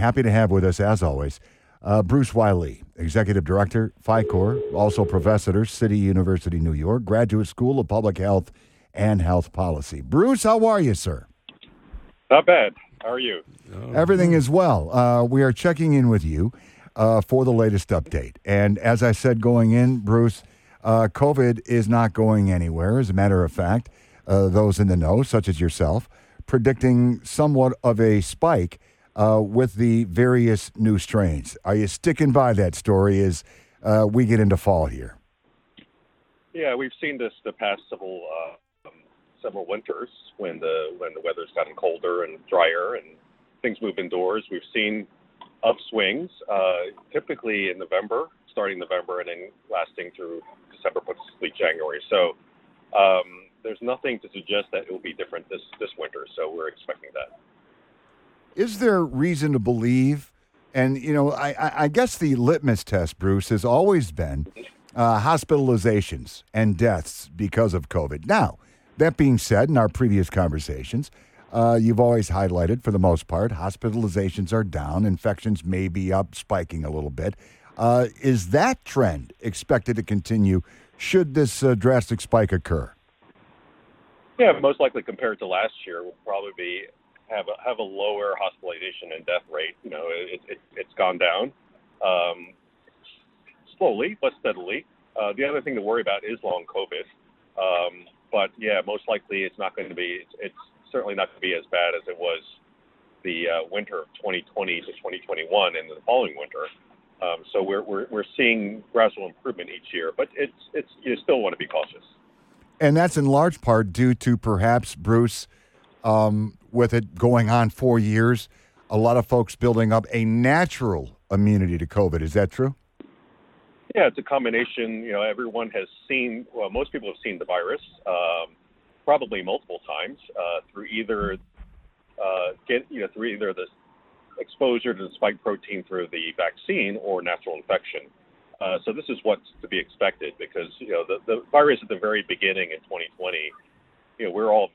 Happy to have with us, as always, uh, Bruce Y Lee, Executive Director, PHICOR, also professor, City University, New York, Graduate School of Public Health and Health Policy. Bruce, how are you, sir? Not bad. How are you? Everything is well. Uh, we are checking in with you uh, for the latest update. And as I said going in, Bruce, uh, COVID is not going anywhere. As a matter of fact, uh, those in the know, such as yourself, predicting somewhat of a spike uh, with the various new strains. Are you sticking by that story as uh, we get into fall here? Yeah, we've seen this the past several uh, um, several winters when the when the weather's gotten colder and drier and things move indoors. We've seen upswings, uh, typically in November, starting November and then lasting through December, possibly January. So um, there's nothing to suggest that it will be different this this winter. So we're expecting that. Is there reason to believe? And you know, I, I guess the litmus test, Bruce, has always been uh, hospitalizations and deaths because of COVID. Now, that being said, in our previous conversations, uh, you've always highlighted, for the most part, hospitalizations are down, infections may be up, spiking a little bit. Uh, is that trend expected to continue should this uh, drastic spike occur? Yeah, most likely compared to last year, will probably be have a, have a lower hospitalization and death rate. You know, it, it, it's gone down um, slowly but steadily. Uh, the other thing to worry about is long COVID. Um, but yeah, most likely it's not going to be. It's, it's certainly not going to be as bad as it was the uh, winter of 2020 to 2021 and the following winter. Um, so we're, we're we're seeing gradual improvement each year, but it's it's you still want to be cautious. And that's in large part due to perhaps Bruce um, with it going on four years, a lot of folks building up a natural immunity to COVID. Is that true? Yeah, it's a combination. You know, everyone has seen, well, most people have seen the virus, um, probably multiple times uh, through either uh, get, you know, through either the exposure to the spike protein through the vaccine or natural infection. Uh, so this is what's to be expected because you know the, the virus at the very beginning in 2020, you know, we're all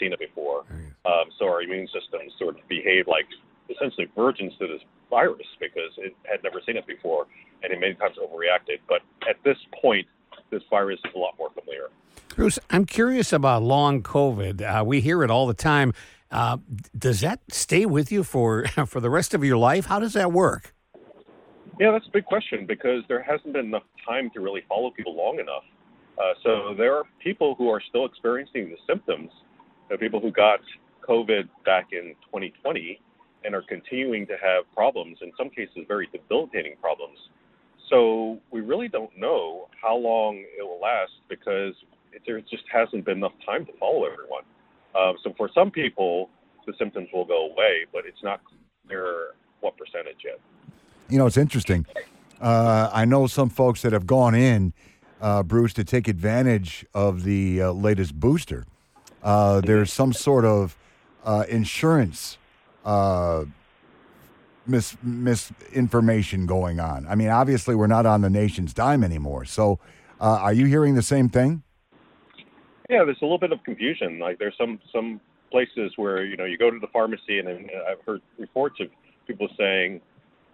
seen it before. Um, so our immune systems sort of behave like essentially virgins to this virus because it had never seen it before and it many times overreacted. But at this point, this virus is a lot more familiar. Bruce, I'm curious about long COVID. Uh, we hear it all the time. Uh, does that stay with you for for the rest of your life? How does that work? Yeah, that's a big question because there hasn't been enough time to really follow people long enough. Uh, so there are people who are still experiencing the symptoms know, people who got COVID back in 2020 and are continuing to have problems, in some cases, very debilitating problems. So we really don't know how long it will last because it, there just hasn't been enough time to follow everyone. Uh, so for some people, the symptoms will go away, but it's not clear what percentage yet. You know, it's interesting. Uh, I know some folks that have gone in, uh, Bruce, to take advantage of the uh, latest booster uh, there's some sort of uh, insurance uh, mis- misinformation going on. I mean, obviously, we're not on the nation's dime anymore. So, uh, are you hearing the same thing? Yeah, there's a little bit of confusion. Like, there's some some places where you know you go to the pharmacy, and, and I've heard reports of people saying,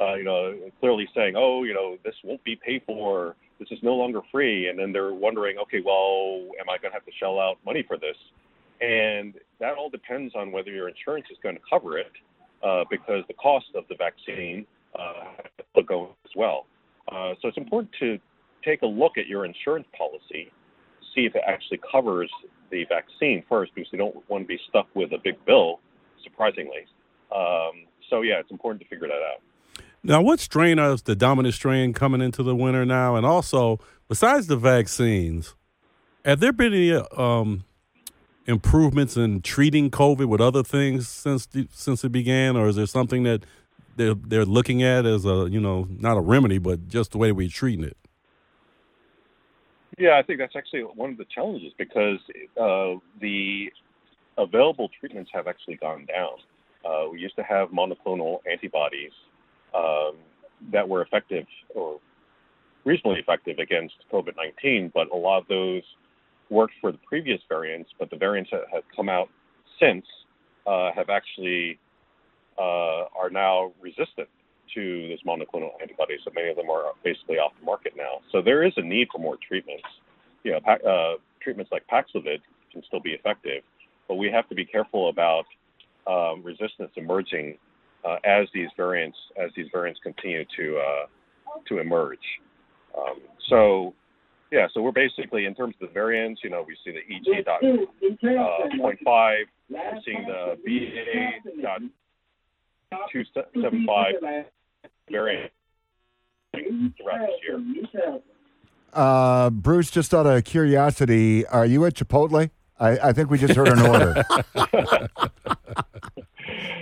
uh, you know, clearly saying, oh, you know, this won't be paid for. This is no longer free, and then they're wondering, okay, well, am I going to have to shell out money for this? And that all depends on whether your insurance is going to cover it, uh, because the cost of the vaccine uh, will go as well. Uh, so it's important to take a look at your insurance policy, see if it actually covers the vaccine first, because you don't want to be stuck with a big bill, surprisingly. Um, so yeah, it's important to figure that out. Now, what strain is the dominant strain coming into the winter now? And also, besides the vaccines, have there been any um, improvements in treating COVID with other things since the, since it began, or is there something that they're they're looking at as a you know not a remedy, but just the way we're treating it? Yeah, I think that's actually one of the challenges because uh, the available treatments have actually gone down. Uh, we used to have monoclonal antibodies um, that were effective or reasonably effective against COVID 19, but a lot of those worked for the previous variants, but the variants that have come out since uh, have actually uh, are now resistant to this monoclonal antibody. So many of them are basically off the market now. So there is a need for more treatments. You know, uh, treatments like Paxlovid can still be effective, but we have to be careful about um, resistance emerging uh, as these variants as these variants continue to uh, to emerge. Um, so, yeah, so we're basically in terms of the variants. You know, we see the EG dot uh, 0.5. We're seeing the BA dot 275 variant throughout this year. Uh, Bruce, just out of curiosity, are you at Chipotle? I, I think we just heard an order.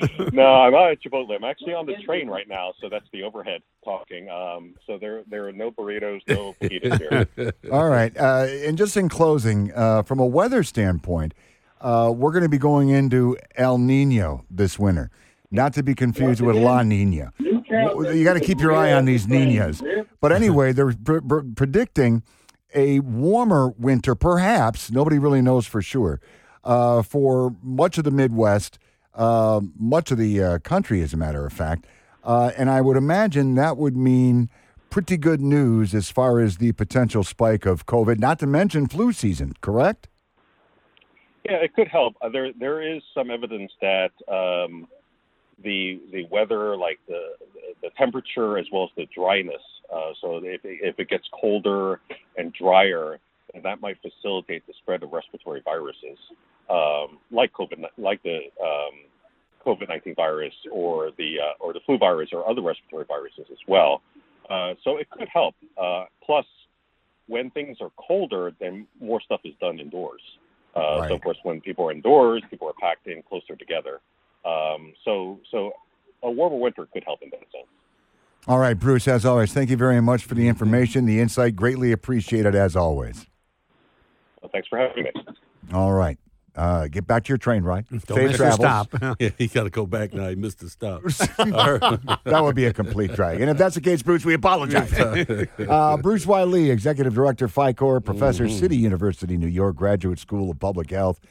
no, I'm not at Chipotle. I'm actually on the train right now, so that's the overhead talking. Um, so there, there are no burritos, no fajitas here. All right. Uh, and just in closing, uh, from a weather standpoint, uh, we're going to be going into El Nino this winter, not to be confused with La Nina. You got to keep your eye on these Ninas. But anyway, they're pr- pr- predicting a warmer winter, perhaps. Nobody really knows for sure. Uh, for much of the Midwest, uh, much of the uh, country, as a matter of fact. Uh, and I would imagine that would mean pretty good news as far as the potential spike of COVID, not to mention flu season, correct? Yeah, it could help. Uh, there, there is some evidence that um, the the weather, like the the temperature as well as the dryness. Uh, so if if it gets colder and drier, that might facilitate the spread of respiratory viruses, um, like COVID, like the um, COVID nineteen virus or the uh, or the flu virus or other respiratory viruses as well. Uh, so it could help. Uh, plus, when things are colder, then more stuff is done indoors. Uh, Right. So of course, when people are indoors, people are packed in closer together. Um, so so a warmer winter could help in that sense. All right, Bruce, as always, thank you very much for the information, the insight. Greatly appreciated, as always. Well, thanks for having me. All right. Uh, get back to your train ride. Don't Safe miss travels. stop. Yeah, he got to go back now. He missed the stop. That would be a complete drag. And if that's the case, Bruce, we apologize. Uh, Bruce Y Lee, Executive Director, PHICOR, Professor, City University, New York, Graduate School of Public Health.